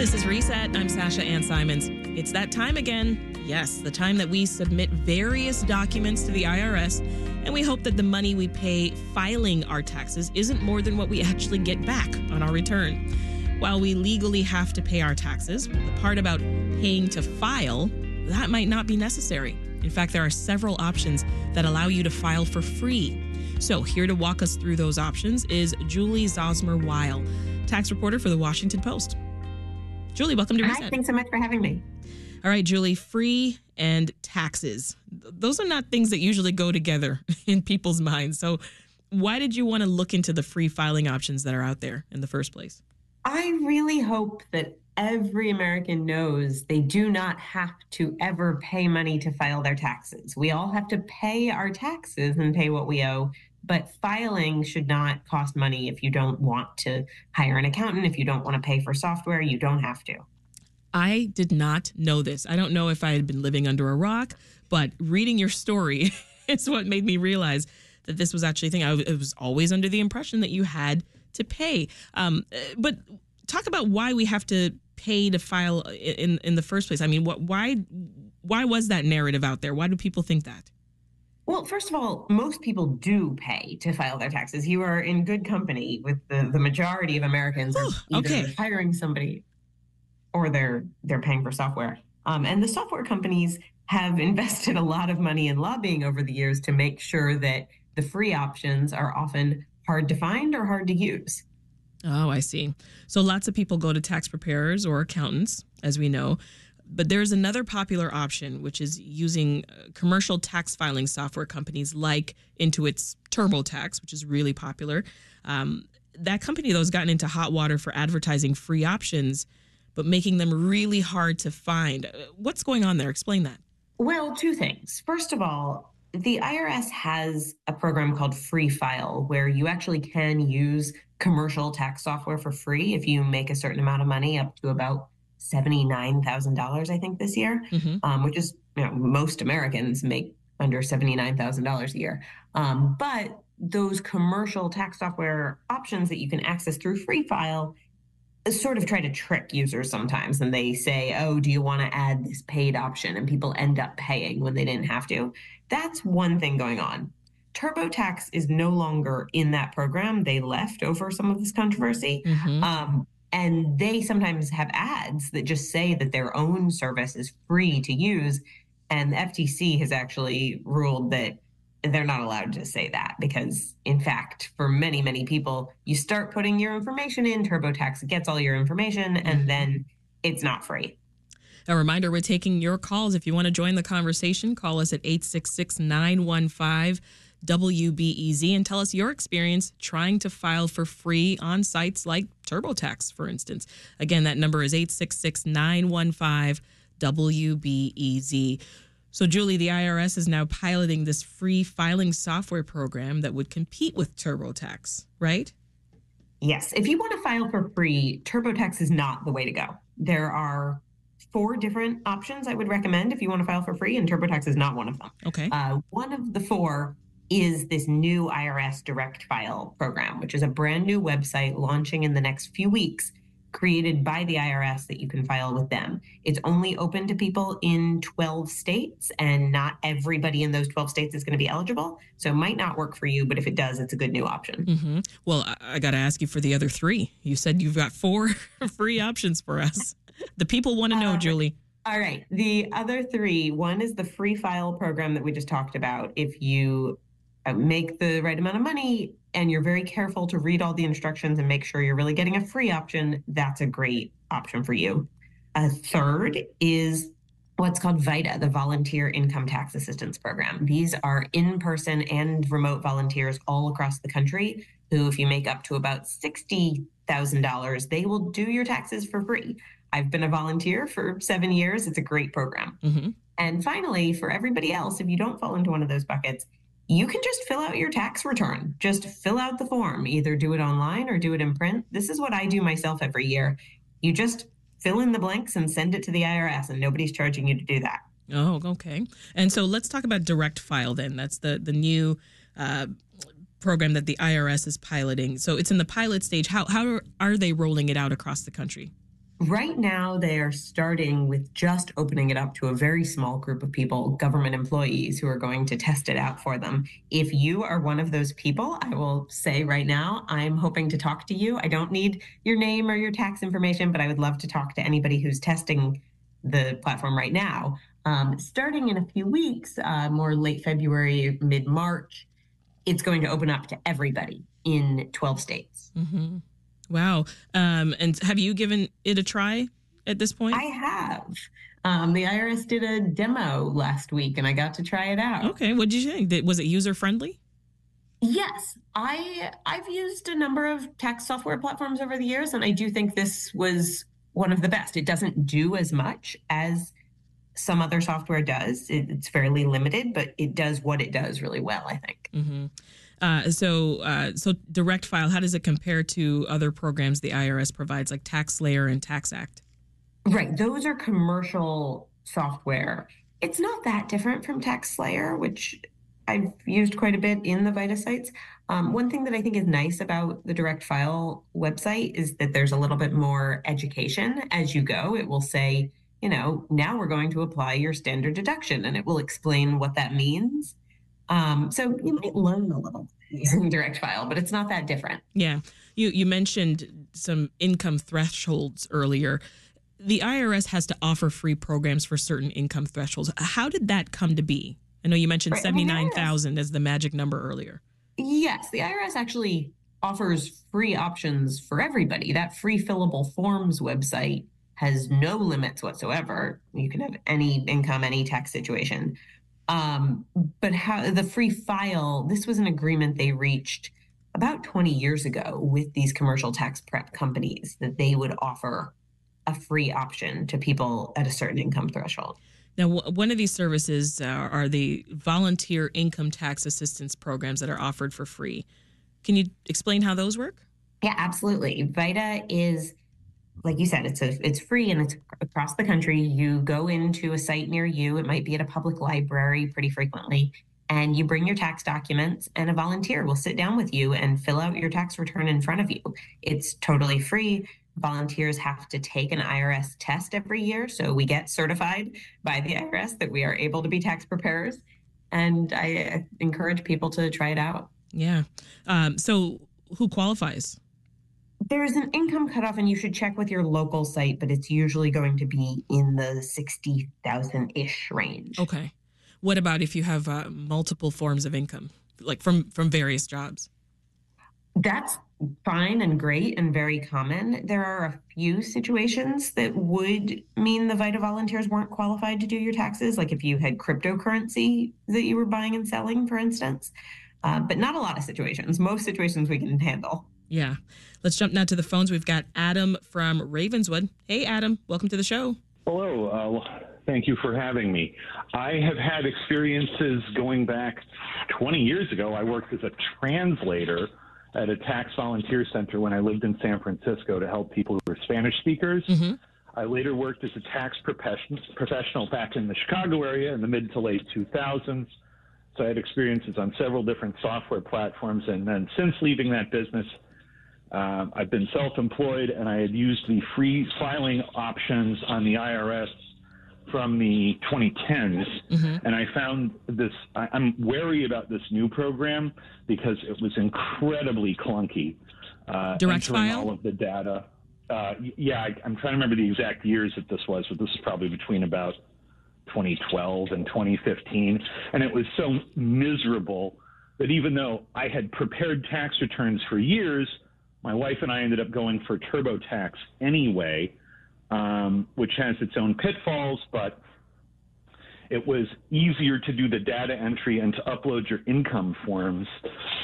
This is Reset. I'm Sasha Ann Simons. It's that time again. Yes, the time that we submit various documents to the IRS, and we hope that the money we pay filing our taxes isn't more than what we actually get back on our return. While we legally have to pay our taxes, the part about paying to file, that might not be necessary. In fact, there are several options that allow you to file for free. So, here to walk us through those options is Julie Zauzmer Weil, tax reporter for the Washington Post. Julie, welcome to Reset. Hi, thanks so much for having me. All right, Julie, free and taxes. Those are not things that usually go together in people's minds. So, why did you want to look into the free filing options that are out there in the first place? I really hope that every American knows they do not have to ever pay money to file their taxes. We all have to pay our taxes and pay what we owe, but filing should not cost money if you don't want to hire an accountant, if you don't want to pay for software, you don't have to. I did not know this. I don't know if I had been living under a rock, but reading your story is what made me realize that this was actually a thing. I was always under the impression that you had to pay. Um, but talk about why we have to pay to file in in the first place. I mean, what why why was that narrative out there? Why do people think that? Well, first of all, most people do pay to file their taxes. You are in good company with the, the majority of Americans are either okay. hiring somebody or they're they're paying for software. Um, and the software companies have invested a lot of money in lobbying over the years to make sure that the free options are often hard to find or hard to use. Oh, I see. So lots of people go to tax preparers or accountants, as we know. But there's another popular option, which is using uh, commercial tax filing software companies like Intuit's TurboTax, which is really popular. Um, that company, though, has gotten into hot water for advertising free options, but making them really hard to find. Uh, what's going on there? Explain that. Well, two things. First of all, the IRS has a program called Free File where you actually can use commercial tax software for free if you make a certain amount of money up to about $79,000, I think, this year, mm-hmm. um, which is, you know, most Americans make under $79,000 a year. Um, but those commercial tax software options that you can access through Free File sort of try to trick users sometimes and they say oh do you want to add this paid option and people end up paying when they didn't have to that's one thing going on turbotax is no longer in that program they left over some of this controversy mm-hmm. um, and they sometimes have ads that just say that their own service is free to use. And the ftc has actually ruled that they're not allowed to say that because in fact for many many people you start putting your information in turbotax gets all your information and mm-hmm. then it's not free. A reminder we're taking your calls. If you want to join the conversation call us at 866-915 WBEZ and tell us your experience trying to file for free on sites like TurboTax, for instance. Again, that number is 866 915 WBEZ. So, Julie, the IRS is now piloting this free filing software program that would compete with TurboTax, right? Yes. If you want to file for free, TurboTax is not the way to go. There are four different options I would recommend if you want to file for free, and TurboTax is not one of them. Okay. Uh, one of the four is this new IRS Direct File program, which is a brand new website launching in the next few weeks created by the IRS that you can file with them. It's only open to people in 12 states, and not everybody in those 12 states is going to be eligible. So it might not work for you, but if it does, it's a good new option. Mm-hmm. Well, I, I got to ask you for the other three. You said you've got four free options for us. The people want to know, uh, Julie. All right. The other three one is the free file program that we just talked about. If you make the right amount of money and you're very careful to read all the instructions and make sure you're really getting a free option, that's a great option for you. A third is what's called VITA, the Volunteer Income Tax Assistance Program. These are in person and remote volunteers all across the country who, if you make up to about $60,000, they will do your taxes for free. I've been a volunteer for seven years. It's a great program. Mm-hmm. And finally, for everybody else, if you don't fall into one of those buckets, you can just fill out your tax return. Just fill out the form, either do it online or do it in print. This is what I do myself every year. You just fill in the blanks and send it to the IRS, and nobody's charging you to do that. Oh, okay. And so let's talk about direct file then. That's the the new uh, program that the IRS is piloting. So it's in the pilot stage. How how are they rolling it out across the country? Right now, they are starting with just opening it up to a very small group of people, government employees, who are going to test it out for them. If you are one of those people, I will say right now, I'm hoping to talk to you. I don't need your name or your tax information, but I would love to talk to anybody who's testing the platform right now. Um, starting in a few weeks, uh, more late February, mid March, it's going to open up to everybody in 12 states. Mm-hmm. Wow. Um, and have you given it a try at this point? I have. Um, the IRS did a demo last week and I got to try it out. Okay. What did you think? Was it user friendly? Yes, I I've used a number of tax software platforms over the years, and I do think this was one of the best. It doesn't do as much as some other software does. It, it's fairly limited, but it does what it does really well. I think. Mm-hmm. Uh, so, uh, so direct file, how does it compare to other programs the IRS provides, like TaxSlayer and TaxAct? Right, those are commercial software. It's not that different from TaxSlayer, which I've used quite a bit in the VITA sites. Um, one thing that I think is nice about the direct file website is that there's a little bit more education as you go. It will say, you know, now we're going to apply your standard deduction, and it will explain what that means. Um, so you might learn a little using direct file, but it's not that different. Yeah. You you mentioned some income thresholds earlier. The IRS has to offer free programs for certain income thresholds. How did that come to be? I know you mentioned right. 79,000 as the magic number earlier. Yes, the IRS actually offers free options for everybody. That free fillable forms website has no limits whatsoever. You can have any income, any tax situation. Um, but how the free file, this was an agreement they reached about 20 years ago with these commercial tax prep companies that they would offer a free option to people at a certain income threshold. Now, one of these services uh, are the volunteer income tax assistance programs that are offered for free. Can you explain how those work? Yeah, absolutely. VITA is like you said, it's a it's free and it's across the country. You go into a site near you. It might be at a public library pretty frequently, and you bring your tax documents, and a volunteer will sit down with you and fill out your tax return in front of you. It's totally free. Volunteers have to take an IRS test every year, so we get certified by the IRS that we are able to be tax preparers. And I encourage people to try it out. Yeah. Um, so, who qualifies? There's an income cutoff and you should check with your local site, but it's usually going to be in the 60,000 ish range. Okay. What about if you have uh, multiple forms of income, like from, from various jobs? That's fine and great and very common. There are a few situations that would mean the VITA volunteers weren't qualified to do your taxes, like if you had cryptocurrency that you were buying and selling, for instance. Uh, but not a lot of situations. Most situations we can handle. Yeah. Let's jump now to the phones. We've got Adam from Ravenswood. Hey, Adam, welcome to the show. Hello. Uh, thank you for having me. I have had experiences going back 20 years ago. I worked as a translator at a tax volunteer center when I lived in San Francisco to help people who were Spanish speakers. Mm-hmm. I later worked as a tax professional back in the Chicago area in the mid to late 2000s. So I had experiences on several different software platforms. And then since leaving that business, um, I've been self-employed, and I had used the free filing options on the IRS from the 2010s, mm-hmm. and I found this. I, am wary about this new program because it was incredibly clunky. Uh, Direct file. all of the data. Uh, yeah, I, I'm trying to remember the exact years that this was, but this is probably between about 2012 and 2015, and it was so miserable that even though I had prepared tax returns for years my wife and I ended up going for TurboTax anyway, um, which has its own pitfalls, but it was easier to do the data entry and to upload your income forms,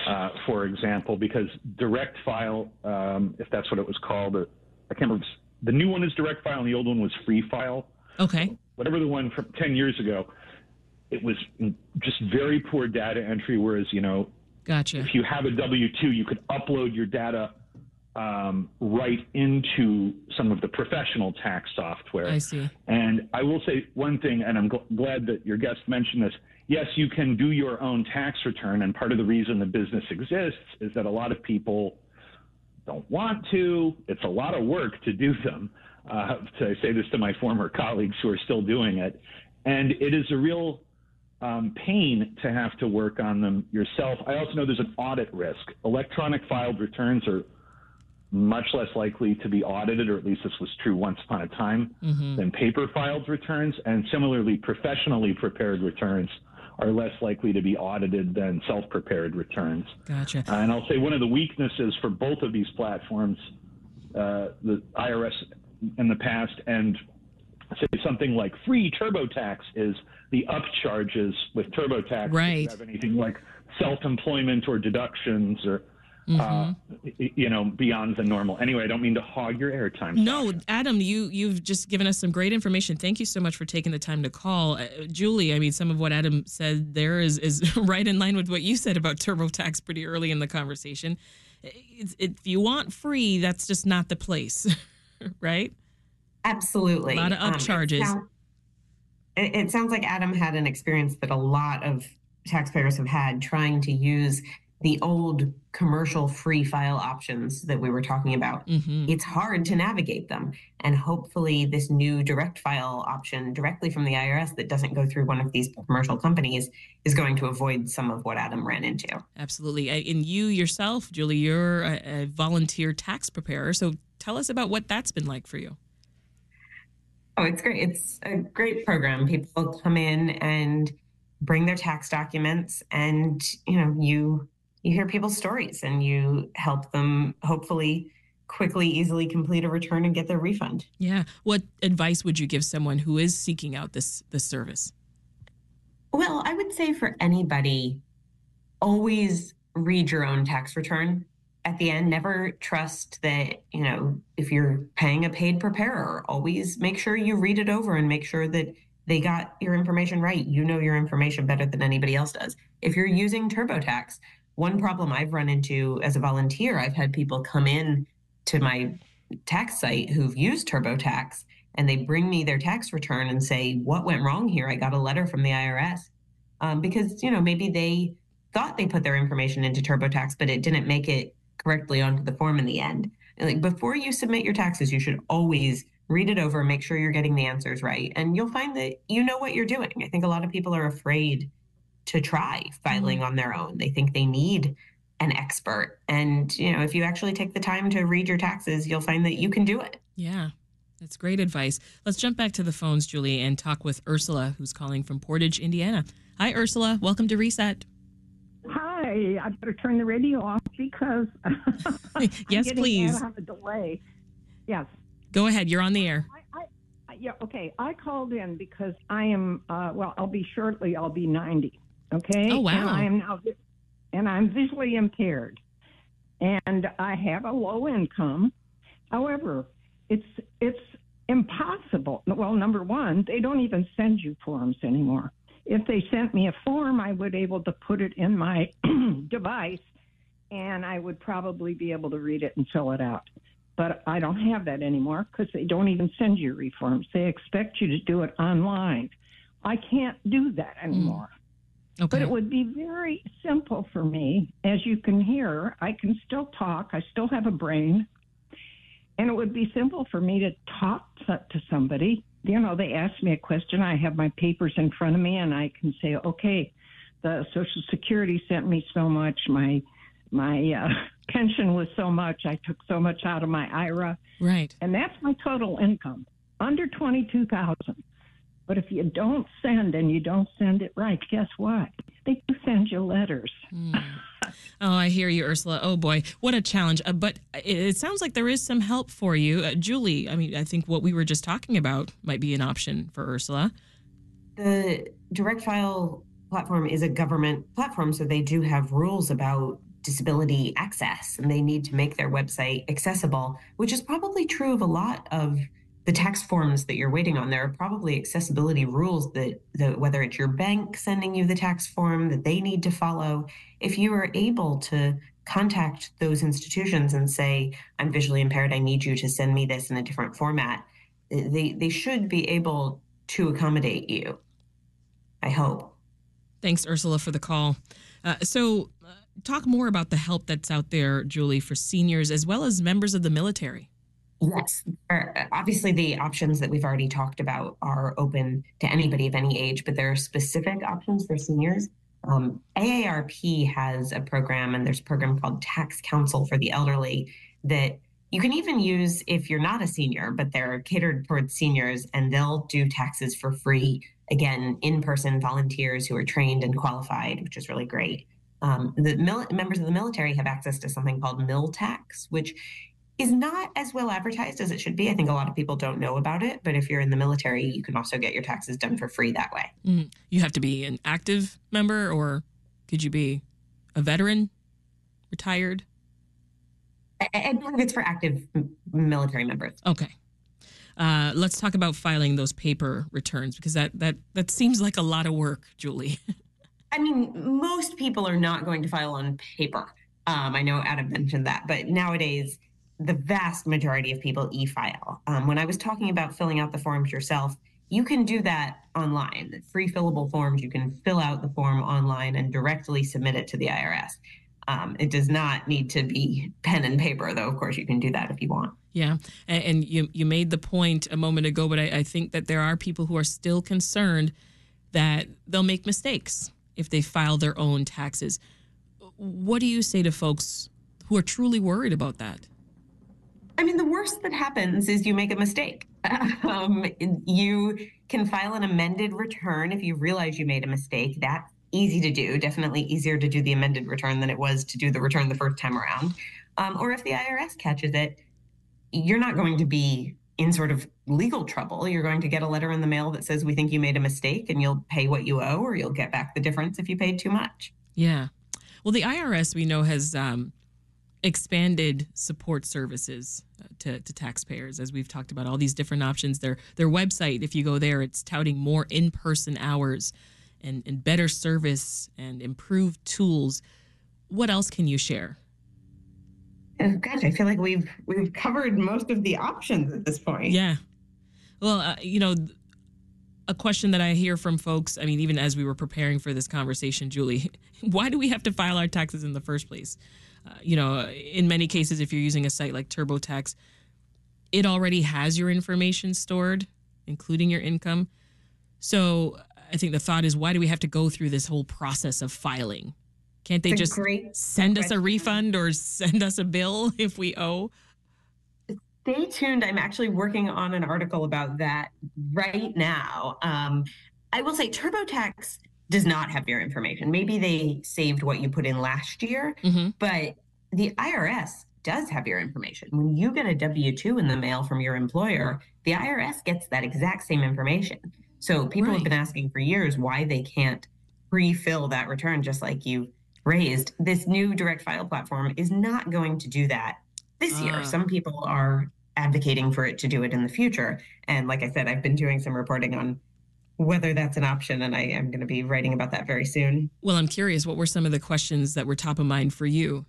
uh, for example, because direct file, um, if that's what it was called, or I can't remember. The new one is direct file and the old one was free file. Okay. Whatever the one from 10 years ago, it was just very poor data entry. Whereas, you know, gotcha. if you have a W 2, you could upload your data um, right into some of the professional tax software. I see. And I will say one thing, and I'm gl- glad that your guest mentioned this. Yes, you can do your own tax return, and part of the reason the business exists is that a lot of people don't want to. It's a lot of work to do them. Uh, to say this to my former colleagues who are still doing it, and it is a real um, pain to have to work on them yourself. I also know there's an audit risk. Electronic filed returns are much less likely to be audited, or at least this was true once upon a time, mm-hmm. than paper filed returns. And similarly, professionally prepared returns are less likely to be audited than self prepared returns. Gotcha. Uh, and I'll say one of the weaknesses for both of these platforms, uh, the IRS in the past and say something like free TurboTax is the upcharges with TurboTax. Right. If you Have anything like self-employment or deductions or Mm-hmm. Uh, you know, beyond the normal. Anyway, I don't mean to hog your airtime. No, Adam, you you've just given us some great information. Thank you so much for taking the time to call, uh, Julie. I mean, some of what Adam said there is is right in line with what you said about TurboTax pretty early in the conversation. It's, if you want free, that's just not the place, right? Absolutely, a lot of upcharges. Um, it, it sounds like Adam had an experience that a lot of taxpayers have had trying to use the old commercial free file options that we were talking about. Mm-hmm. It's hard to navigate them. And hopefully, this new direct file option directly from the IRS that doesn't go through one of these commercial companies is going to avoid some of what Adam ran into. Absolutely. And you yourself, Julie, you're a, a volunteer tax preparer. So tell us about what that's been like for you. Oh, it's great. It's a great program. People come in and bring their tax documents and you know you you hear people's stories and you help them hopefully quickly, easily complete a return and get their refund. Yeah. What advice would you give someone who is seeking out this this service? Well, I would say for anybody, always read your own tax return. At the end, never trust that, you know, if you're paying a paid preparer, always make sure you read it over and make sure that they got your information right. You know your information better than anybody else does. If you're using TurboTax, one problem I've run into as a volunteer, I've had people come in to my tax site who've used TurboTax and they bring me their tax return and say, What went wrong here? I got a letter from the IRS. Um, because, you know, maybe they thought they put their information into TurboTax, but it didn't make it correctly onto the form in the end. Like before you submit your taxes, you should always read it over, make sure you're getting the answers right, and you'll find that you know what you're doing. I think a lot of people are afraid to try filing mm-hmm. on their own. They think they need an expert. And, you know, if you actually take the time to read your taxes, you'll find that you can do it. Yeah. That's great advice. Let's jump back to the phones, Julie, and talk with Ursula, who's calling from Portage, Indiana. Hi, Ursula. Welcome to Reset. Hi. I better turn the radio off because yes, please. I have a delay. Yes. Go ahead. You're on the air. I, I, yeah. Okay. I called in because I am. Uh, well, I'll be shortly. I'll be 90. Okay. Oh wow. And I am now, and I'm visually impaired, and I have a low income. However, it's it's impossible. Well, number one, they don't even send you forms anymore. If they sent me a form, I would be able to put it in my device, and I would probably be able to read it and fill it out. But I don't have that anymore because they don't even send you reforms. They expect you to do it online. I can't do that anymore. Okay. But it would be very simple for me. As you can hear, I can still talk, I still have a brain. And it would be simple for me to talk to, to somebody. You know, they ask me a question, I have my papers in front of me, and I can say, okay, the Social Security sent me so much, my my uh, pension was so much, I took so much out of my IRA. Right. And that's my total income, under 22,000. But if you don't send and you don't send it right, guess what? They do send you letters. Mm. Oh, I hear you, Ursula. Oh boy, what a challenge! Uh, but it, it, sounds like there is some help for you, uh, Julie. I mean, I think what we were just talking about might be an option for Ursula. The direct file platform is a government platform, so they do have rules about disability access, and they need to make their website accessible, which is probably true of a lot of the tax forms that you're waiting on, there are probably accessibility rules that, whether it's your bank sending you the tax form that they need to follow, if you are able to contact those institutions and say, I'm visually impaired, I need you to send me this in a different format, they, they should be able to accommodate you. I hope. Thanks, Ursula, for the call. Uh, so, uh, talk more about the help that's out there, Julie, for seniors as well as members of the military. Yes. Obviously, the options that we've already talked about are open to anybody of any age, but there are specific options for seniors. Um, AARP has a program, and there's a program called Tax Counsel for the Elderly that you can even use if you're not a senior, but they're catered towards seniors, and they'll do taxes for free. Again, in person volunteers who are trained and qualified, which is really great. Um, the mil- members of the military have access to something called MilTax, which is not as well advertised as it should be. I think a lot of people don't know about it, but if you're in the military, you can also get your taxes done for free that way. Mm. You have to be an active member, or could you be a veteran, retired? I, I believe it's for active military members. Okay. Uh, let's talk about filing those paper returns because that that that seems like a lot of work, Julie. I mean, most people are not going to file on paper. Um, I know Adam mentioned that, but nowadays the vast majority of people e-file. Um, when I was talking about filling out the forms yourself, you can do that online. Free fillable forms, you can fill out the form online and directly submit it to the IRS. Um, it does not need to be pen and paper, though. Of course, you can do that if you want. Yeah, and, and you you made the point a moment ago, but I, I think that there are people who are still concerned that they'll make mistakes if they file their own taxes. What do you say to folks who are truly worried about that? I mean, the worst that happens is you make a mistake. Um, you can file an amended return if you realize you made a mistake. That's easy to do, definitely easier to do the amended return than it was to do the return the first time around. Um, or if the IRS catches it, you're not going to be in sort of legal trouble. You're going to get a letter in the mail that says, We think you made a mistake and you'll pay what you owe, or you'll get back the difference if you paid too much. Yeah. Well, the IRS, we know, has um, expanded support services uh, to, to taxpayers as we've talked about all these different options. Their their website if you go there it's touting more in-person hours and, and better service and improved tools. What else can you share? Oh gosh i feel like we've we've covered most of the options at this point. Yeah. Well uh, you know a question that I hear from folks, I mean, even as we were preparing for this conversation, Julie, why do we have to file our taxes in the first place? You know, in many cases, if you're using a site like TurboTax, it already has your information stored, including your income. So I think the thought is, why do we have to go through this whole process of filing? Can't they just send us a refund or send us a bill if we owe? Stay tuned. I'm actually working on an article about that right now. Um, I will say TurboTax does not have your information. Maybe they saved what you put in last year, mm-hmm. but the IRS does have your information. When you get a W 2 in the mail from your employer, the IRS gets that exact same information. So people right. have been asking for years why they can't pre fill that return, just like you raised. This new direct file platform is not going to do that this uh. year. Ah. Some people are advocating for it to do it in the future. And like I said, I've been doing some reporting on whether that's an option. And I am going to be writing about that very soon. Well, I'm curious, what were some of the questions that were top of mind for you?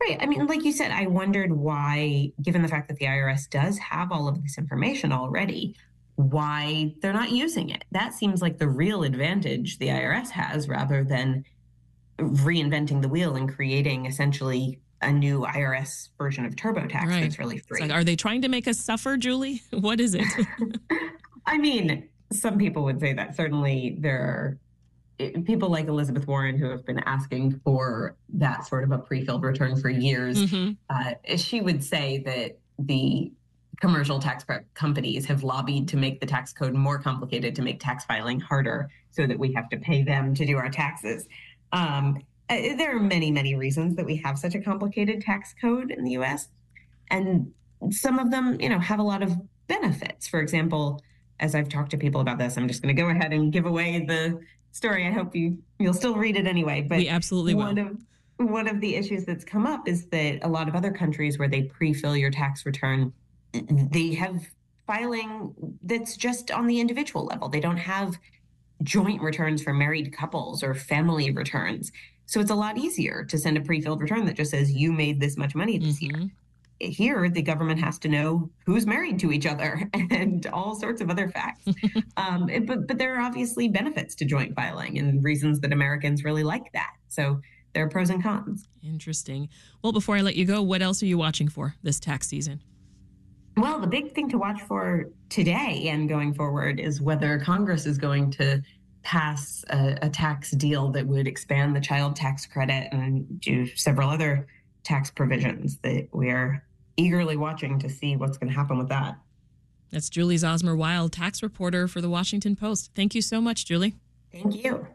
Right. I mean, like you said, I wondered why, given the fact that the IRS does have all of this information already, why they're not using it. That seems like the real advantage the IRS has rather than reinventing the wheel and creating essentially a new IRS version of TurboTax right. that's really free. Like, are they trying to make us suffer, Julie? What is it? I mean, some people would say that. Certainly, there are eh, people like Elizabeth Warren who have been asking for that sort of a pre-filled return for years. Mm-hmm. Uh, she would say that the commercial tax prep companies have lobbied to make the tax code more complicated to make tax filing harder so that we have to pay them to do our taxes. Um, eh, there are many, many reasons that we have such a complicated tax code in the US. And some of them, you know, have a lot of benefits. For example, as I've talked to people about this, I'm just going to go ahead and give away the story. I hope you you'll still read it anyway. But we absolutely one will. of one of the issues that's come up is that a lot of other countries where they pre-fill your tax return, they have filing that's just on the individual level. They don't have joint returns for married couples or family returns. So it's a lot easier to send a pre-filled return that just says you made this much money this mm-hmm. year here the government has to know who's married to each other and all sorts of other facts. Um, but but there are obviously benefits to joint filing and reasons that americans really like that. So there are pros and cons. Interesting. Well before i let you go what else are you watching for this tax season? Well, the big thing to watch for today and going forward is whether Congress is going to pass a, a, tax deal that would expand the child tax credit and do several other tax provisions that we are eagerly watching to see what's going to happen with that. That's Julie Zauzmer Weil, tax reporter for the Washington Post. Thank you so much, Julie. Thank you.